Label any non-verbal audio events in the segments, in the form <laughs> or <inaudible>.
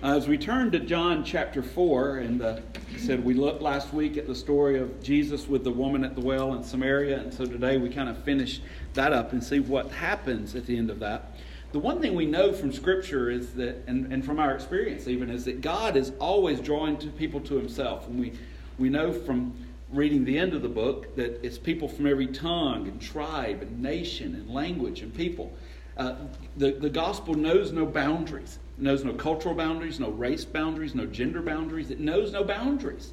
Uh, as we turn to John chapter 4, and uh, said we looked last week at the story of Jesus with the woman at the well in Samaria, and so today we kind of finish that up and see what happens at the end of that. The one thing we know from Scripture is that, and, and from our experience even, is that God is always drawing to people to Himself. And we, we know from reading the end of the book that it's people from every tongue and tribe and nation and language and people. Uh, the, the gospel knows no boundaries. It knows no cultural boundaries, no race boundaries, no gender boundaries. It knows no boundaries.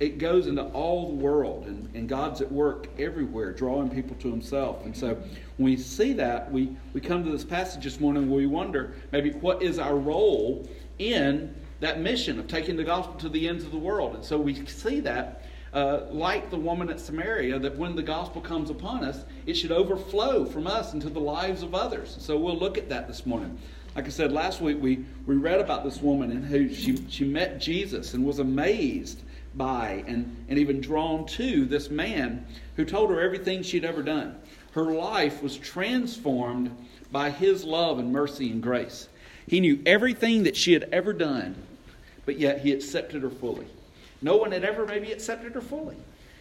It goes into all the world, and, and God's at work everywhere, drawing people to Himself. And so when we see that, we, we come to this passage this morning where we wonder maybe what is our role in that mission of taking the gospel to the ends of the world. And so we see that uh, like the woman at Samaria, that when the gospel comes upon us, it should overflow from us into the lives of others. So we'll look at that this morning. Like I said last week, we, we read about this woman and who she, she met Jesus and was amazed by and, and even drawn to this man who told her everything she'd ever done. Her life was transformed by his love and mercy and grace. He knew everything that she had ever done, but yet he accepted her fully. No one had ever maybe accepted her fully.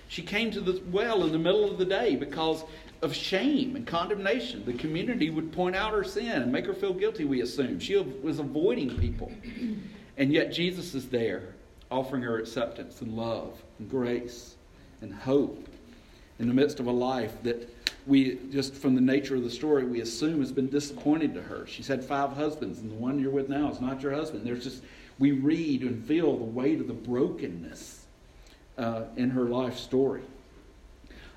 She came to the well in the middle of the day because of shame and condemnation. The community would point out her sin and make her feel guilty, we assume. She was avoiding people. And yet Jesus is there offering her acceptance and love and grace and hope in the midst of a life that we, just from the nature of the story, we assume has been disappointed to her. She's had five husbands, and the one you're with now is not your husband. There's just we read and feel the weight of the brokenness uh, in her life story.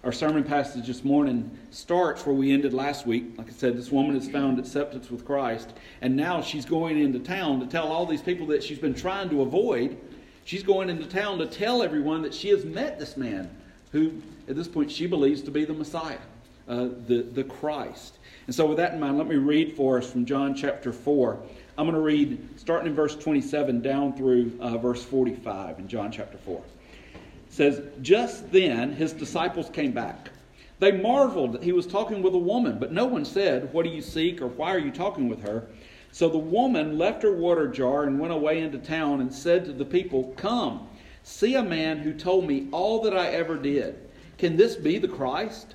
Our sermon passage this morning starts where we ended last week. Like I said, this woman has found acceptance with Christ, and now she's going into town to tell all these people that she's been trying to avoid. She's going into town to tell everyone that she has met this man who, at this point, she believes to be the Messiah, uh, the, the Christ. And so, with that in mind, let me read for us from John chapter 4. I'm going to read starting in verse 27 down through uh, verse 45 in John chapter 4. It says, Just then his disciples came back. They marveled that he was talking with a woman, but no one said, What do you seek, or why are you talking with her? So the woman left her water jar and went away into town and said to the people, Come, see a man who told me all that I ever did. Can this be the Christ?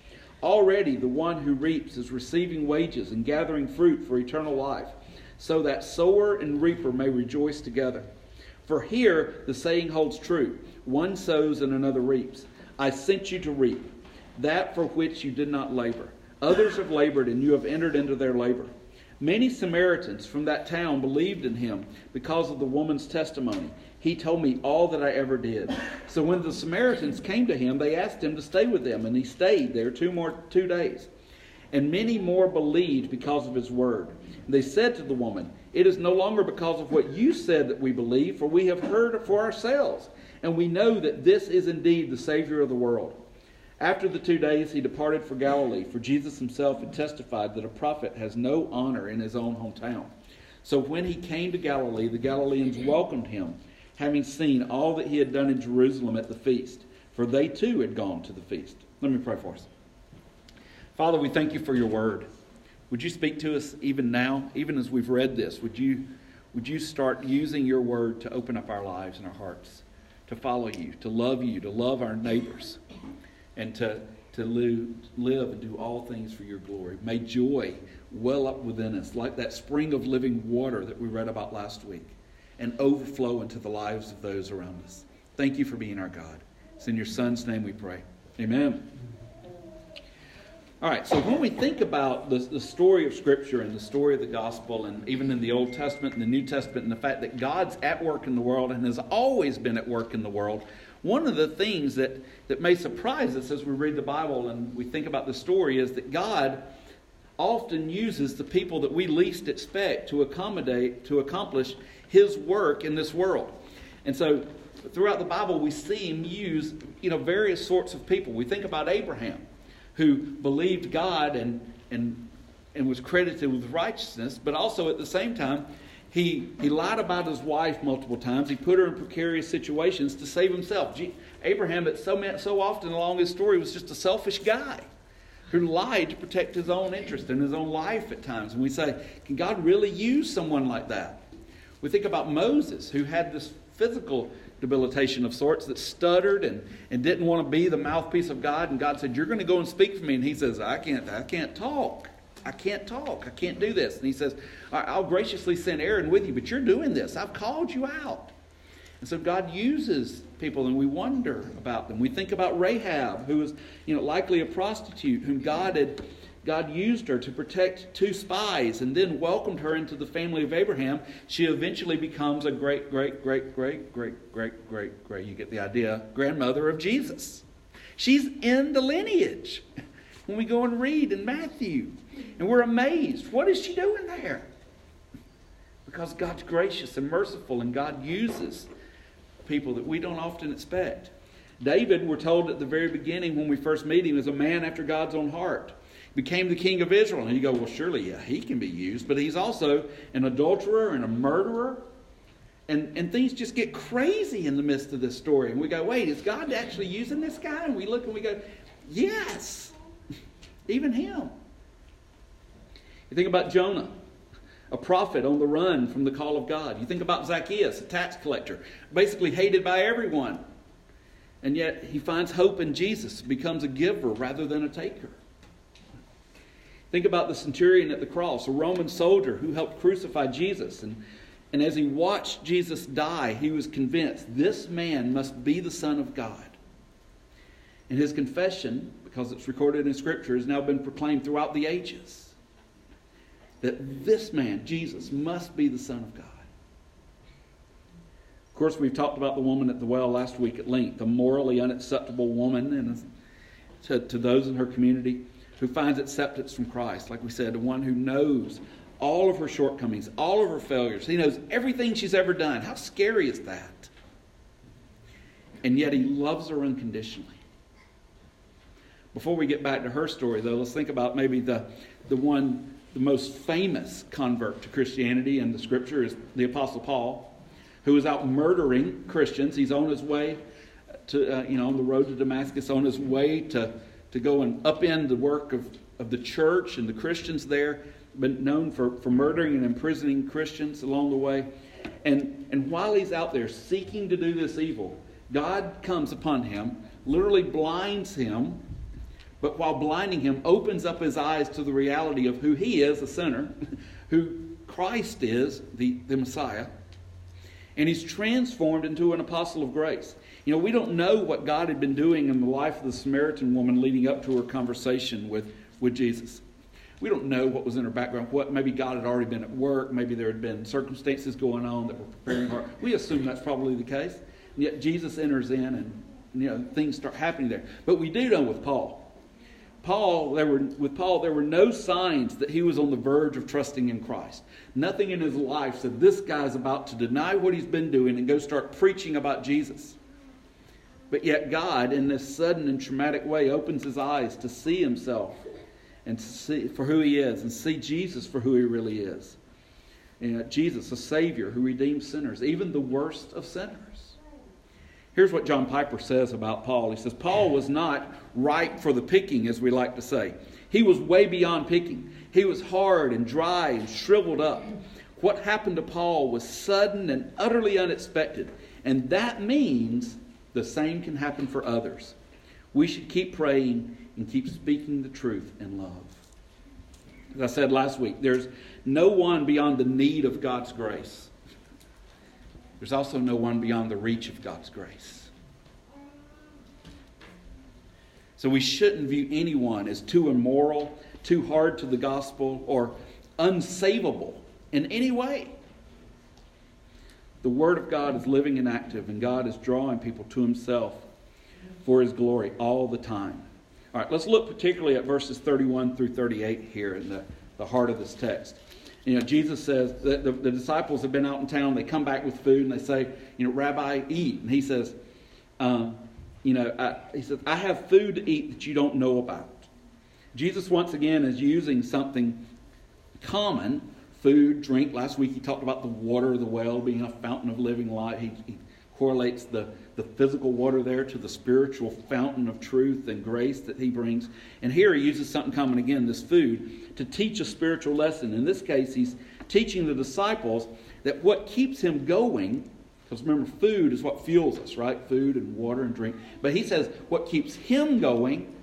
Already the one who reaps is receiving wages and gathering fruit for eternal life, so that sower and reaper may rejoice together. For here the saying holds true one sows and another reaps. I sent you to reap that for which you did not labor. Others have labored, and you have entered into their labor. Many Samaritans from that town believed in him because of the woman's testimony. He told me all that I ever did. So when the Samaritans came to him, they asked him to stay with them, and he stayed there two more two days. And many more believed because of his word. They said to the woman, It is no longer because of what you said that we believe, for we have heard for ourselves, and we know that this is indeed the Savior of the world. After the two days, he departed for Galilee, for Jesus himself had testified that a prophet has no honor in his own hometown. So when he came to Galilee, the Galileans welcomed him having seen all that he had done in Jerusalem at the feast, for they too had gone to the feast. Let me pray for us. Father, we thank you for your word. Would you speak to us even now, even as we've read this? Would you, would you start using your word to open up our lives and our hearts, to follow you, to love you, to love our neighbors, and to, to live, and do all things for your glory? May joy well up within us, like that spring of living water that we read about last week and overflow into the lives of those around us. Thank you for being our God. It's in your Son's name we pray. Amen. All right, so when we think about the, the story of Scripture and the story of the gospel, and even in the Old Testament and the New Testament, and the fact that God's at work in the world and has always been at work in the world, one of the things that, that may surprise us as we read the Bible and we think about the story is that God often uses the people that we least expect to accommodate, to accomplish his work in this world. And so throughout the Bible, we see him use you know, various sorts of people. We think about Abraham, who believed God and, and, and was credited with righteousness, but also at the same time, he, he lied about his wife multiple times. He put her in precarious situations to save himself. Abraham, so, so often along his story, was just a selfish guy who lied to protect his own interest and his own life at times. And we say, can God really use someone like that? We think about Moses, who had this physical debilitation of sorts that stuttered and, and didn't want to be the mouthpiece of God. And God said, You're going to go and speak for me. And he says, I can't, I can't talk. I can't talk. I can't do this. And he says, I'll graciously send Aaron with you, but you're doing this. I've called you out. And so God uses people and we wonder about them. We think about Rahab, who was, you know, likely a prostitute whom God had God used her to protect two spies and then welcomed her into the family of Abraham. She eventually becomes a great, great, great, great, great, great, great, great, you get the idea, grandmother of Jesus. She's in the lineage. <laughs> When we go and read in Matthew, and we're amazed. What is she doing there? Because God's gracious and merciful, and God uses people that we don't often expect. David, we're told at the very beginning when we first meet him, is a man after God's own heart became the king of Israel. And you go, well, surely, he can be used. But he's also an adulterer and a murderer. And, and things just get crazy in the midst of this story. And we go, wait, is God actually using this guy? And we look and we go, yes, <laughs> even him. You think about Jonah, a prophet on the run from the call of God. You think about Zacchaeus, a tax collector, basically hated by everyone. And yet he finds hope in Jesus, becomes a giver rather than a taker. Think about the centurion at the cross, a Roman soldier who helped crucify Jesus. And, and as he watched Jesus die, he was convinced this man must be the Son of God. And his confession, because it's recorded in Scripture, has now been proclaimed throughout the ages that this man, Jesus, must be the Son of God. Of course, we've talked about the woman at the well last week at length, a morally unacceptable woman and to, to those in her community who finds acceptance from Christ. Like we said, the one who knows all of her shortcomings, all of her failures. He knows everything she's ever done. How scary is that? And yet he loves her unconditionally. Before we get back to her story, though, let's think about maybe the, the one, the most famous convert to Christianity in the scripture is the Apostle Paul, who is out murdering Christians. He's on his way to, uh, you know, on the road to Damascus, on his way to to go and upend the work of, of the church and the Christians there, been known for, for murdering and imprisoning Christians along the way. And, and while he's out there seeking to do this evil, God comes upon him, literally blinds him, but while blinding him, opens up his eyes to the reality of who he is, a sinner, <laughs> who Christ is, the, the Messiah, and he's transformed into an apostle of grace. You know, we don't know what God had been doing in the life of the Samaritan woman leading up to her conversation with, with Jesus. We don't know what was in her background. What maybe God had already been at work. Maybe there had been circumstances going on that were preparing her. We assume that's probably the case. And yet Jesus enters in, and you know things start happening there. But we do know with Paul. Paul, there were with Paul, there were no signs that he was on the verge of trusting in Christ. Nothing in his life said this guy's about to deny what he's been doing and go start preaching about Jesus. But yet, God, in this sudden and traumatic way, opens his eyes to see himself and to see for who he is and see Jesus for who he really is. Jesus, a Savior who redeems sinners, even the worst of sinners. Here's what John Piper says about Paul. He says, Paul was not ripe for the picking, as we like to say. He was way beyond picking. He was hard and dry and shriveled up. What happened to Paul was sudden and utterly unexpected. And that means the same can happen for others. We should keep praying and keep speaking the truth in love. As I said last week, there's no one beyond the need of God's grace. There's also no one beyond the reach of God's grace. So we shouldn't view anyone as too immoral, too hard to the gospel, or unsavable in any way. The Word of God is living and active, and God is drawing people to Himself for His glory all the time. All right, let's look particularly at verses 31 through 38 here in the the heart of this text. You know, Jesus says that the, the disciples have been out in town. They come back with food and they say, you know, Rabbi, eat. And he says, um, you know, I, he says, I have food to eat that you don't know about. Jesus, once again, is using something common food, drink. Last week he talked about the water of the well being a fountain of living life. He, he correlates the, the physical water there to the spiritual fountain of truth and grace that he brings. And here he uses something common again, this food, to teach a spiritual lesson. In this case, he's teaching the disciples that what keeps him going, because remember, food is what fuels us, right? Food and water and drink. But he says what keeps him going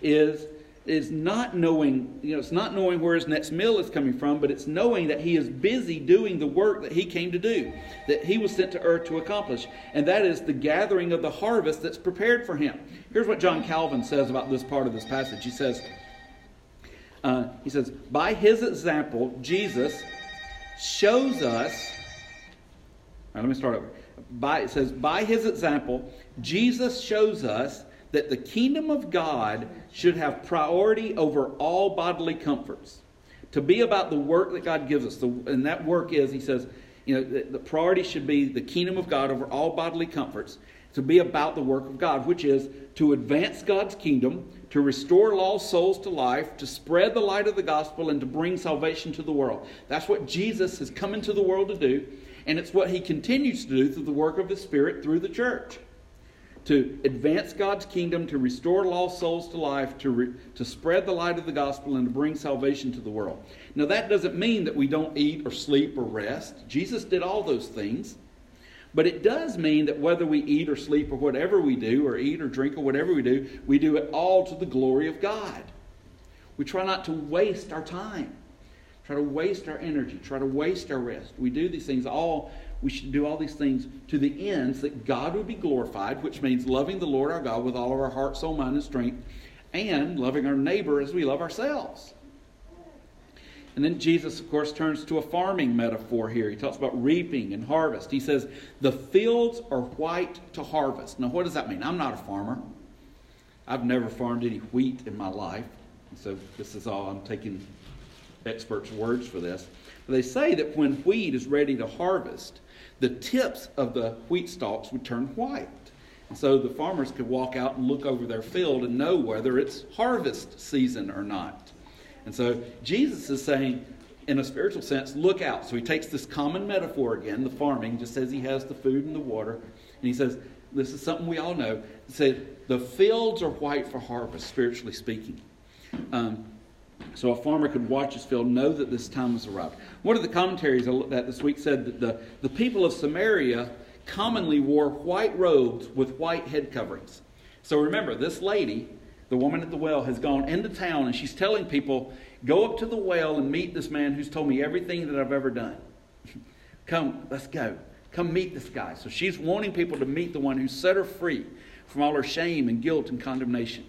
is is not knowing, you know, it's not knowing where his next meal is coming from, but it's knowing that he is busy doing the work that he came to do, that he was sent to earth to accomplish. And that is the gathering of the harvest that's prepared for him. Here's what John Calvin says about this part of this passage. He says, uh, he says, by his example, Jesus shows us. Right, let me start over. By, it says, by his example, Jesus shows us that the kingdom of God should have priority over all bodily comforts. To be about the work that God gives us. The, and that work is, he says, you know, the, the priority should be the kingdom of God over all bodily comforts. To be about the work of God, which is to advance God's kingdom, to restore lost souls to life, to spread the light of the gospel, and to bring salvation to the world. That's what Jesus has come into the world to do, and it's what he continues to do through the work of the Spirit through the church to advance God's kingdom, to restore lost souls to life, to, re, to spread the light of the gospel, and to bring salvation to the world. Now, that doesn't mean that we don't eat or sleep or rest. Jesus did all those things. But it does mean that whether we eat or sleep or whatever we do, or eat or drink or whatever we do, we do it all to the glory of God. We try not to waste our time, try to waste our energy, try to waste our rest. We do these things all we should do all these things to the ends that God would be glorified, which means loving the Lord our God with all of our heart, soul, mind, and strength, and loving our neighbor as we love ourselves. And then Jesus, of course, turns to a farming metaphor here. He talks about reaping and harvest. He says, The fields are white to harvest. Now, what does that mean? I'm not a farmer. I've never farmed any wheat in my life. So, this is all I'm taking experts' words for this. But they say that when wheat is ready to harvest, the tips of the wheat stalks would turn white. And so the farmers could walk out and look over their field and know whether it's harvest season or not. And so Jesus is saying, in a spiritual sense, look out. So he takes this common metaphor again, the farming, just says he has the food and the water. And he says, this is something we all know. He said, the fields are white for harvest, spiritually speaking. Um, so a farmer could watch his field, know that this time was arrived. One of the commentaries I looked at this week said that the, the people of Samaria commonly wore white robes with white head coverings. So remember, this lady, the woman at the well, has gone into town and she's telling people, go up to the well and meet this man who's told me everything that I've ever done. <laughs> Come, let's go. Come meet this guy. So she's wanting people to meet the one who set her free from all her shame and guilt and condemnation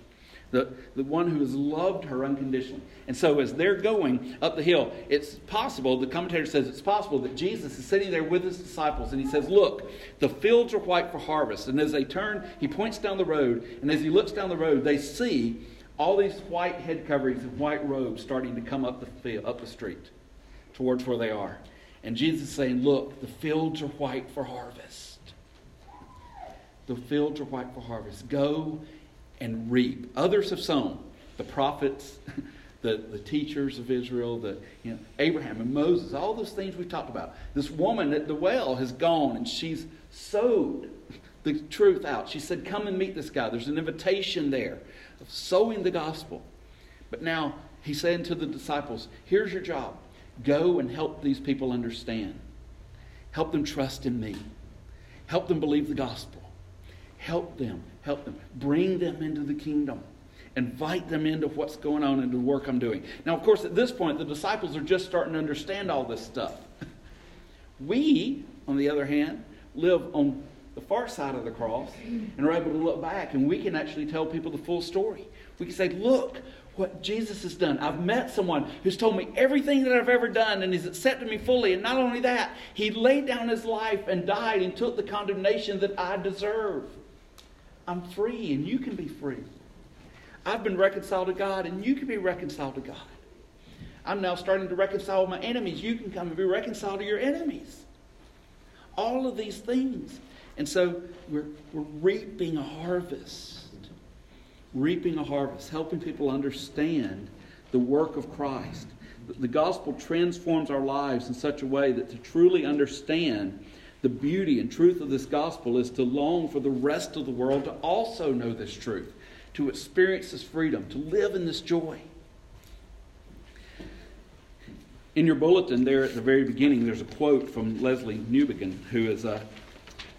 the, the one who has loved her unconditionally. And so, as they're going up the hill, it's possible, the commentator says it's possible that Jesus is sitting there with his disciples and he says, Look, the fields are white for harvest. And as they turn, he points down the road, and as he looks down the road, they see all these white head coverings and white robes starting to come up the, field, up the street towards where they are. And Jesus is saying, Look, the fields are white for harvest. The fields are white for harvest. Go and reap. Others have sown. The prophets, <laughs> the, the teachers of Israel, the, you know, Abraham and Moses, all those things we've talked about. This woman at the well has gone and she's sowed <laughs> the truth out. She said, Come and meet this guy. There's an invitation there of sowing the gospel. But now he's saying to the disciples, Here's your job go and help these people understand, help them trust in me, help them believe the gospel, help them help them, bring them into the kingdom, invite them into what's going on into the work I'm doing. Now, of course, at this point, the disciples are just starting to understand all this stuff. <laughs> We, on the other hand, live on the far side of the cross and are able to look back and we can actually tell people the full story. We can say, look what Jesus has done. I've met someone who's told me everything that I've ever done and he's accepted me fully. And not only that, he laid down his life and died and took the condemnation that I deserve. I'm free and you can be free. I've been reconciled to God and you can be reconciled to God. I'm now starting to reconcile with my enemies. You can come and be reconciled to your enemies. All of these things. And so we're, we're reaping a harvest. Reaping a harvest, helping people understand the work of Christ. The gospel transforms our lives in such a way that to truly understand the beauty and truth of this gospel is to long for the rest of the world to also know this truth, to experience this freedom, to live in this joy. In your bulletin, there at the very beginning, there's a quote from Lesslie Newbigin, who is a,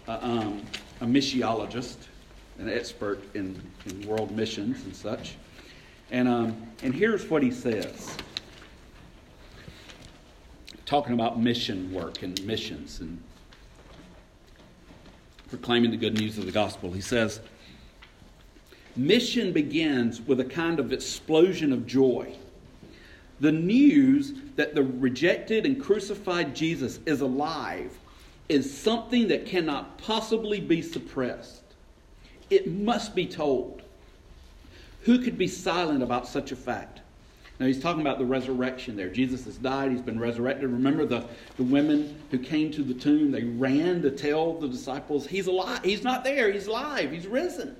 a, um, a missiologist, an expert in, in world missions and such. And, um, and here's what he says talking about mission work and missions and proclaiming the good news of the gospel. He says, Mission begins with a kind of explosion of joy. The news that the rejected and crucified Jesus is alive is something that cannot possibly be suppressed. It must be told. Who could be silent about such a fact? Now, he's talking about the resurrection there. Jesus has died, he's been resurrected. Remember the, the women who came to the tomb? They ran to tell the disciples, He's alive. He's not there, he's alive, he's risen.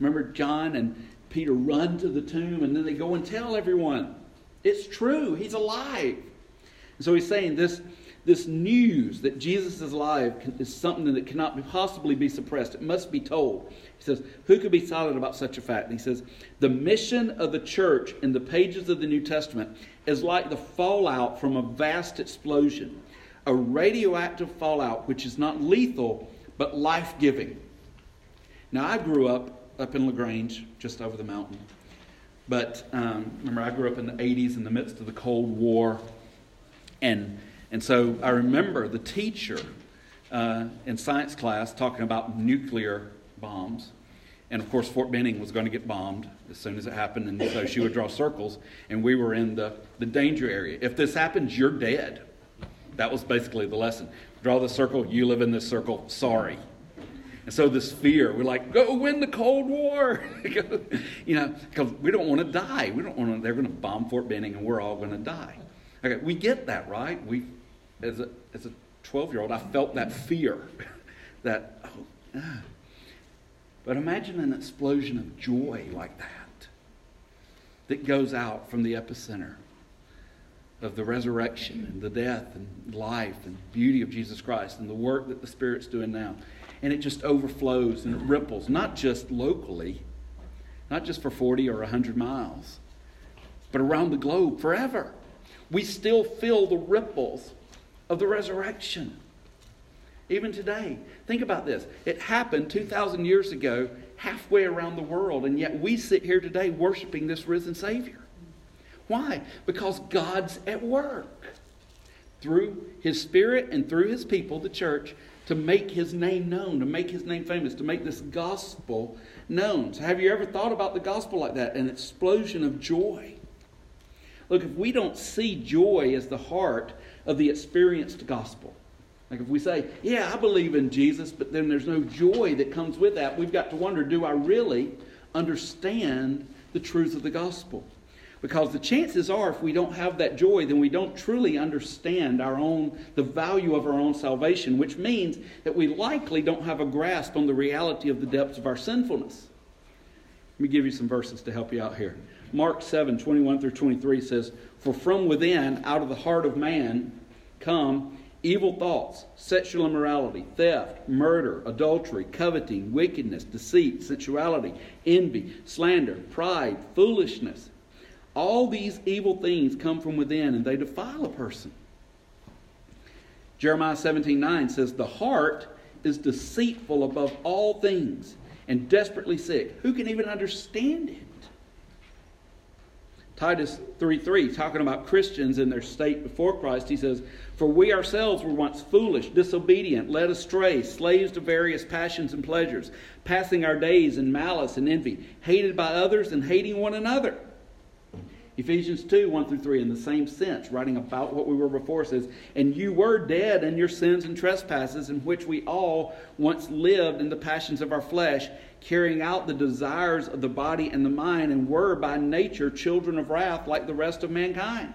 Remember John and Peter run to the tomb and then they go and tell everyone, It's true, he's alive. And so he's saying this, this news that Jesus is alive is something that cannot possibly be suppressed. It must be told. He says, Who could be silent about such a fact? And he says, The mission of the church in the pages of the New Testament is like the fallout from a vast explosion, a radioactive fallout which is not lethal but life giving. Now, I grew up up in LaGrange, just over the mountain. But um, remember, I grew up in the 80s in the midst of the Cold War. And, and so I remember the teacher uh, in science class talking about nuclear bombs. And of course, Fort Benning was going to get bombed as soon as it happened. And so she would draw circles, and we were in the, the danger area. If this happens, you're dead. That was basically the lesson. Draw the circle, you live in this circle, sorry. And so this fear, we're like, go win the Cold War. <laughs> you know, because we don't want to die. We don't want to, they're going to bomb Fort Benning and we're all going to die. Okay, we get that, right? We, as a, as a 12 year old, I felt that fear <laughs> that, oh, ah. But imagine an explosion of joy like that that goes out from the epicenter of the resurrection and the death and life and beauty of Jesus Christ and the work that the Spirit's doing now. And it just overflows and it ripples, not just locally, not just for 40 or 100 miles, but around the globe forever. We still feel the ripples of the resurrection. Even today. Think about this. It happened 2,000 years ago, halfway around the world, and yet we sit here today worshiping this risen Savior. Why? Because God's at work through His Spirit and through His people, the church, to make His name known, to make His name famous, to make this gospel known. So, have you ever thought about the gospel like that? An explosion of joy. Look, if we don't see joy as the heart of the experienced gospel, like if we say, yeah, I believe in Jesus, but then there's no joy that comes with that, we've got to wonder, do I really understand the truth of the gospel? Because the chances are, if we don't have that joy, then we don't truly understand our own, the value of our own salvation, which means that we likely don't have a grasp on the reality of the depths of our sinfulness. Let me give you some verses to help you out here. Mark 7, 21 through 23 says, For from within, out of the heart of man, come evil thoughts, sexual immorality, theft, murder, adultery, coveting, wickedness, deceit, sensuality, envy, slander, pride, foolishness. All these evil things come from within and they defile a person. Jeremiah 17 9 says, The heart is deceitful above all things and desperately sick. Who can even understand it? Titus 3 3, talking about Christians in their state before Christ, he says, For we ourselves were once foolish, disobedient, led astray, slaves to various passions and pleasures, passing our days in malice and envy, hated by others and hating one another. Ephesians 2 1 through 3, in the same sense, writing about what we were before, says, And you were dead in your sins and trespasses, in which we all once lived in the passions of our flesh, carrying out the desires of the body and the mind, and were by nature children of wrath like the rest of mankind.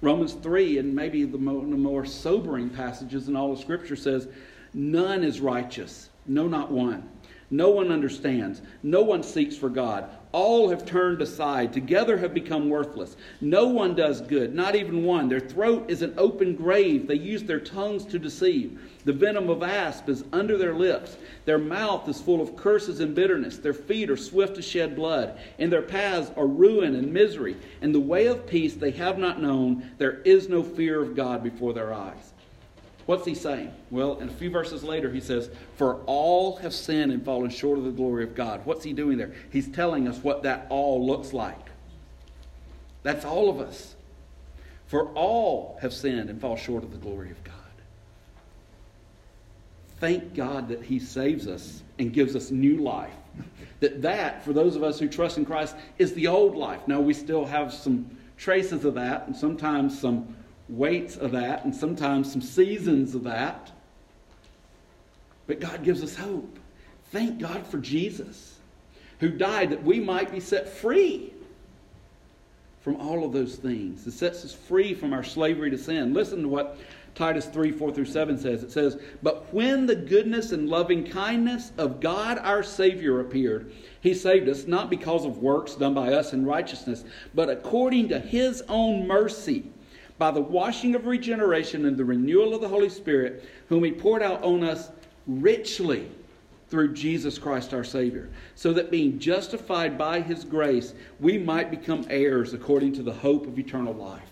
Romans 3, and maybe the more, sobering passages in all of Scripture, says, None is righteous, no, not one. No one understands. No one seeks for God. All have turned aside. Together have become worthless. No one does good, not even one. Their throat is an open grave. They use their tongues to deceive. The venom of asp is under their lips. Their mouth is full of curses and bitterness. Their feet are swift to shed blood. In their paths are ruin and misery. And the way of peace they have not known. There is no fear of God before their eyes. What's he saying? Well, in a few verses later, he says, For all have sinned and fallen short of the glory of God. What's he doing there? He's telling us what that all looks like. That's all of us. For all have sinned and fall short of the glory of God. Thank God that he saves us and gives us new life. That that, for those of us who trust in Christ, is the old life. Now, we still have some traces of that and sometimes some weights of that and sometimes some seasons of that. But God gives us hope. Thank God for Jesus, who died that we might be set free from all of those things. It sets us free from our slavery to sin. Listen to what Titus 3 4 through 7 says. It says, But when the goodness and loving kindness of God our Savior appeared, he saved us not because of works done by us in righteousness, but according to his own mercy by the washing of regeneration and the renewal of the Holy Spirit, whom He poured out on us richly through Jesus Christ our Savior, so that being justified by His grace, we might become heirs according to the hope of eternal life.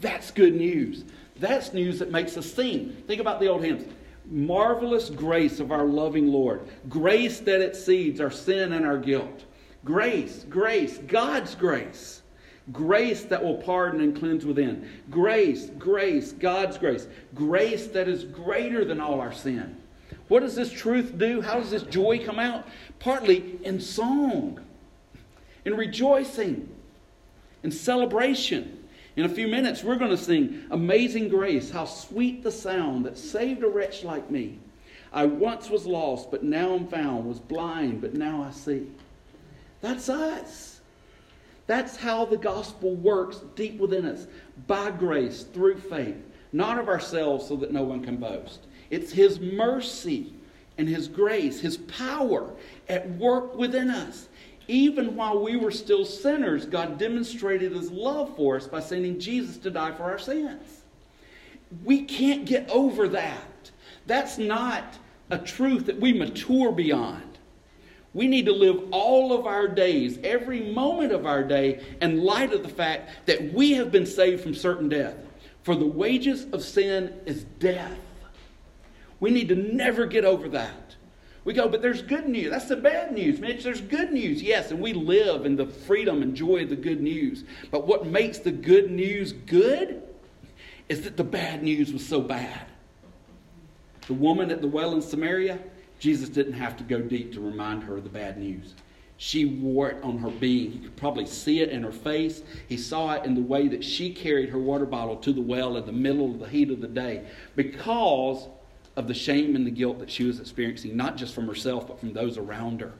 That's good news. That's news that makes us sing. Think about the old hymns. Marvelous grace of our loving Lord. Grace that exceeds our sin and our guilt. Grace, grace, God's grace. Grace that will pardon and cleanse within. Grace, grace, God's grace. Grace that is greater than all our sin. What does this truth do? How does this joy come out? Partly in song, in rejoicing, in celebration. In a few minutes, we're going to sing Amazing Grace. How sweet the sound that saved a wretch like me. I once was lost, but now I'm found, was blind, but now I see. That's us. That's how the gospel works deep within us by grace, through faith, not of ourselves so that no one can boast. It's His mercy and His grace, His power at work within us. Even while we were still sinners, God demonstrated His love for us by sending Jesus to die for our sins. We can't get over that. That's not a truth that we mature beyond. We need to live all of our days, every moment of our day, in light of the fact that we have been saved from certain death. For the wages of sin is death. We need to never get over that. We go, but there's good news. That's the bad news, Mitch. There's good news, yes, and we live in the freedom and joy of the good news. But what makes the good news good is that the bad news was so bad. The woman at the well in Samaria, Jesus didn't have to go deep to remind her of the bad news. She wore it on her being. He could probably see it in her face. He saw it in the way that she carried her water bottle to the well in the middle of the heat of the day because of the shame and the guilt that she was experiencing, not just from herself, but from those around her.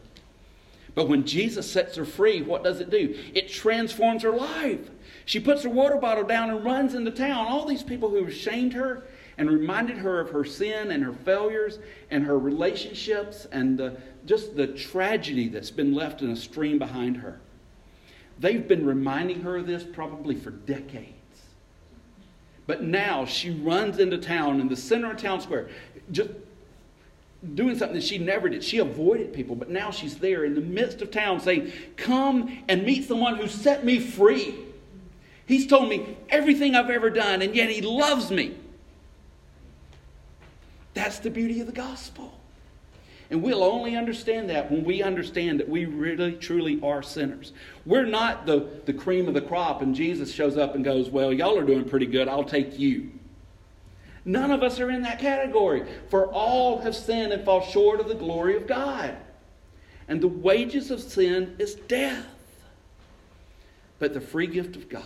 But when Jesus sets her free, what does it do? It transforms her life. She puts her water bottle down and runs into town. All these people who have shamed her, and reminded her of her sin and her failures and her relationships and the, just the tragedy that's been left in a stream behind her. They've been reminding her of this probably for decades. But now she runs into town in the center of town square, just doing something that she never did. She avoided people, but now she's there in the midst of town saying, Come and meet someone who set me free. He's told me everything I've ever done, and yet he loves me. That's the beauty of the gospel. And we'll only understand that when we understand that we really, truly are sinners. We're not the, the cream of the crop, and Jesus shows up and goes, Well, y'all are doing pretty good. I'll take you. None of us are in that category. For all have sinned and fall short of the glory of God. And the wages of sin is death. But the free gift of God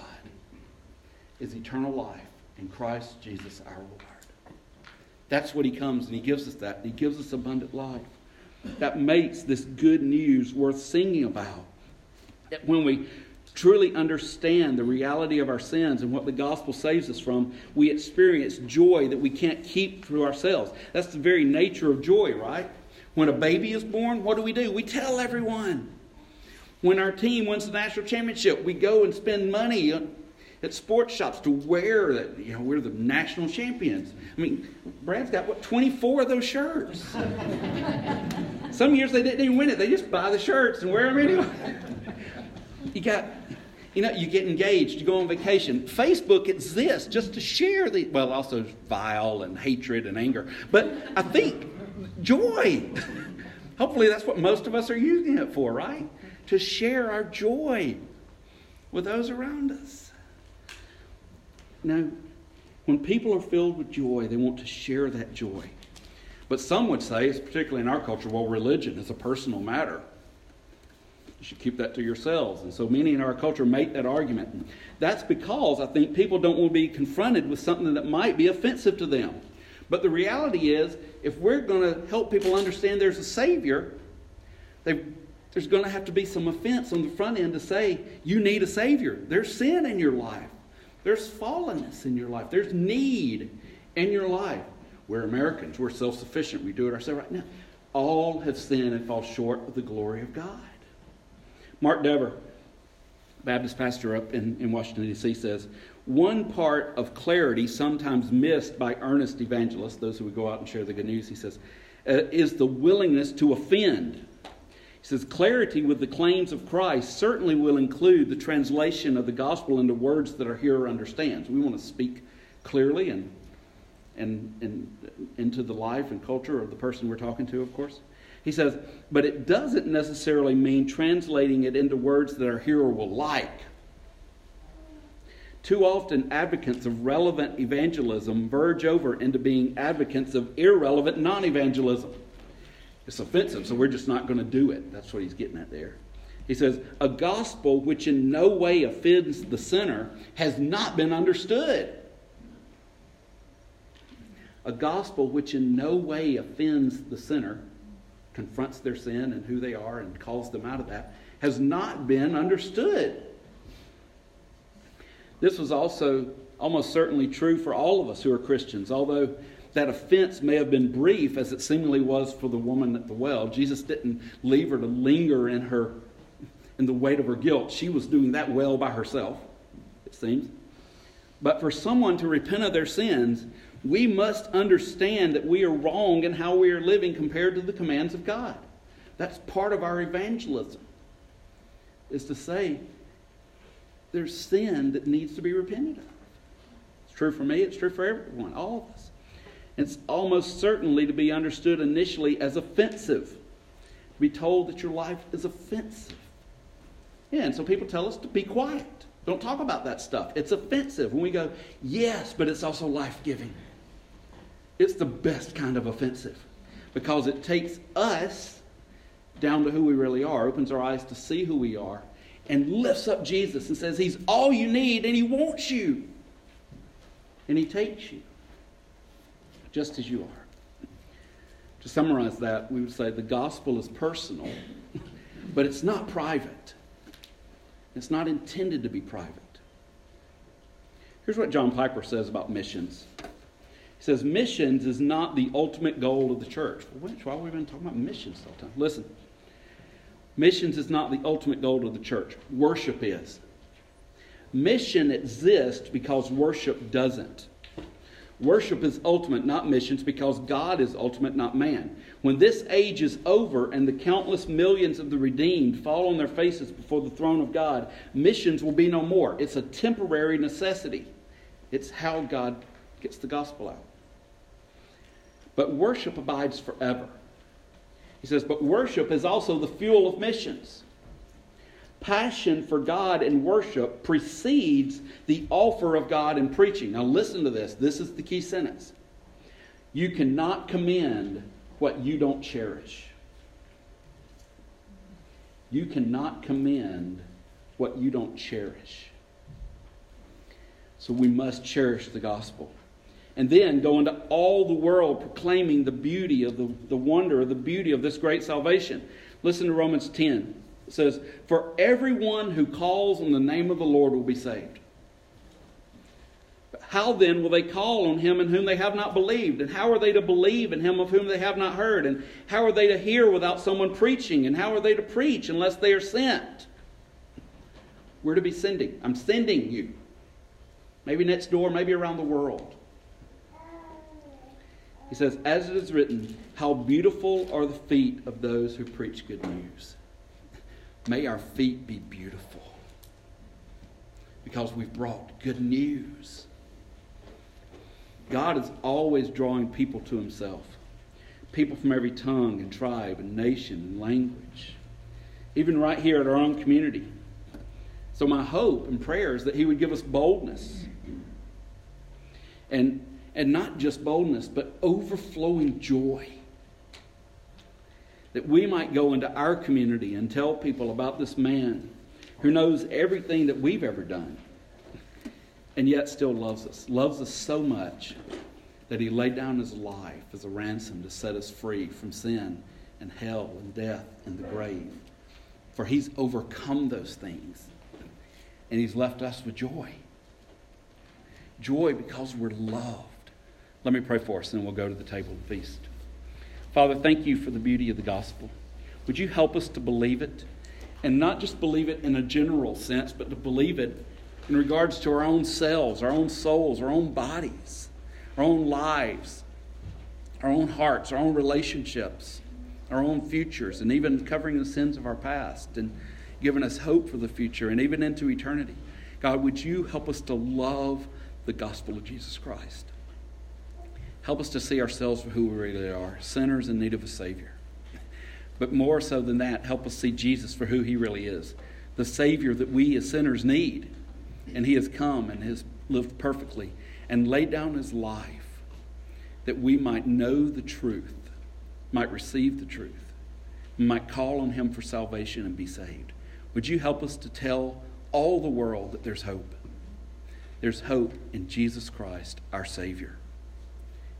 is eternal life in Christ Jesus our Lord. That's what he comes and he gives us that. He gives us abundant life. That makes this good news worth singing about. When we truly understand the reality of our sins and what the gospel saves us from, we experience joy that we can't keep to ourselves. That's the very nature of joy, right? When a baby is born, what do we do? We tell everyone. When our team wins the national championship, we go and spend money at sports shops to wear that. You know, we're the national champions. I mean, Brad's got what 24 of those shirts. <laughs> Some years they didn't even win it; they just buy the shirts and wear them anyway. You got, you know, you get engaged, you go on vacation. Facebook exists just to share the well, also vile and hatred and anger, but I think joy. <laughs> Hopefully, that's what most of us are using it for, right? To share our joy with those around us. Now, when people are filled with joy, they want to share that joy. But some would say, particularly in our culture, well, religion is a personal matter. You should keep that to yourselves. And so many in our culture make that argument. That's because I think people don't want to be confronted with something that might be offensive to them. But the reality is, if we're going to help people understand there's a Savior, there's going to have to be some offense on the front end to say, you need a Savior. There's sin in your life. There's fallenness in your life. There's need in your life. We're Americans. We're self sufficient. We do it ourselves right now. All have sinned and fall short of the glory of God. Mark Dever, Baptist pastor up in, in Washington, D.C., says one part of clarity, sometimes missed by earnest evangelists, those who would go out and share the good news, he says, uh, is the willingness to offend. Says, clarity with the claims of Christ certainly will include the translation of the gospel into words that our hearer understands. We want to speak clearly and, and, and into the life and culture of the person we're talking to, of course. He says, but it doesn't necessarily mean translating it into words that our hearer will like. Too often, advocates of relevant evangelism verge over into being advocates of irrelevant non evangelism. It's offensive, so we're just not going to do it. That's what he's getting at there. He says, A gospel which in no way offends the sinner has not been understood. A gospel which in no way offends the sinner, confronts their sin and who they are and calls them out of that, has not been understood. This was also almost certainly true for all of us who are Christians, although that offense may have been brief, as it seemingly was for the woman at the well. Jesus didn't leave her to linger in her in the weight of her guilt. She was doing that well by herself, it seems. But for someone to repent of their sins, we must understand that we are wrong in how we are living compared to the commands of God. That's part of our evangelism, is to say there's sin that needs to be repented of. It's true for me, it's true for everyone, all of us. It's almost certainly to be understood initially as offensive. To be told that your life is offensive. Yeah, and so people tell us to be quiet. Don't talk about that stuff. It's offensive. When we go, yes, but it's also life giving. It's the best kind of offensive because it takes us down to who we really are, opens our eyes to see who we are, and lifts up Jesus and says, He's all you need and He wants you. And He takes you just as you are. To summarize that, we would say the gospel is personal, <laughs> but it's not private. It's not intended to be private. Here's what John Piper says about missions. He says, Missions is not the ultimate goal of the church. Which, why have we been talking about missions all the time? Listen, missions is not the ultimate goal of the church. Worship is. Mission exists because worship doesn't. Worship is ultimate, not missions, because God is ultimate, not man. When this age is over and the countless millions of the redeemed fall on their faces before the throne of God, missions will be no more. It's a temporary necessity, it's how God gets the gospel out. But worship abides forever. He says, but worship is also the fuel of missions passion for God and worship precedes the offer of God and preaching. Now, listen to this. This is the key sentence. You cannot commend what you don't cherish. You cannot commend what you don't cherish. So we must cherish the gospel. And then go into all the world proclaiming the beauty of the, the wonder of the beauty of this great salvation. Listen to Romans 10. It says, For everyone who calls on the name of the Lord will be saved. But how then will they call on him in whom they have not believed? And how are they to believe in him of whom they have not heard? And how are they to hear without someone preaching? And how are they to preach unless they are sent? We're to be sending. I'm sending you. Maybe next door, maybe around the world. He says, As it is written, how beautiful are the feet of those who preach good news. May our feet be beautiful because we've brought good news. God is always drawing people to himself. People from every tongue and tribe and nation and language. Even right here at our own community. So, my hope and prayer is that He would give us boldness. And, and not just boldness, but overflowing joy. That we might go into our community and tell people about this man who knows everything that we've ever done and yet still loves us. Loves us so much that he laid down his life as a ransom to set us free from sin and hell and death and the grave. For he's overcome those things and he's left us with joy. Joy because we're loved. Let me pray for us, and we'll go to the table of feast. Father, thank you for the beauty of the gospel. Would you help us to believe it? And not just believe it in a general sense, but to believe it in regards to our own selves, our own souls, our own bodies, our own lives, our own hearts, our own relationships, our own futures, and even covering the sins of our past. And giving us hope for the future and even into eternity. God, would you help us to love the gospel of Jesus Christ? Help us to see ourselves for who we really are sinners in need of a Savior. But more so than that, help us see Jesus for who he really is the Savior that we as sinners need. And he has come and has lived perfectly and laid down his life that we might know the truth, might receive the truth, might call on him for salvation and be saved. Would you help us to tell all the world that there's hope? There's hope in Jesus Christ, our Savior.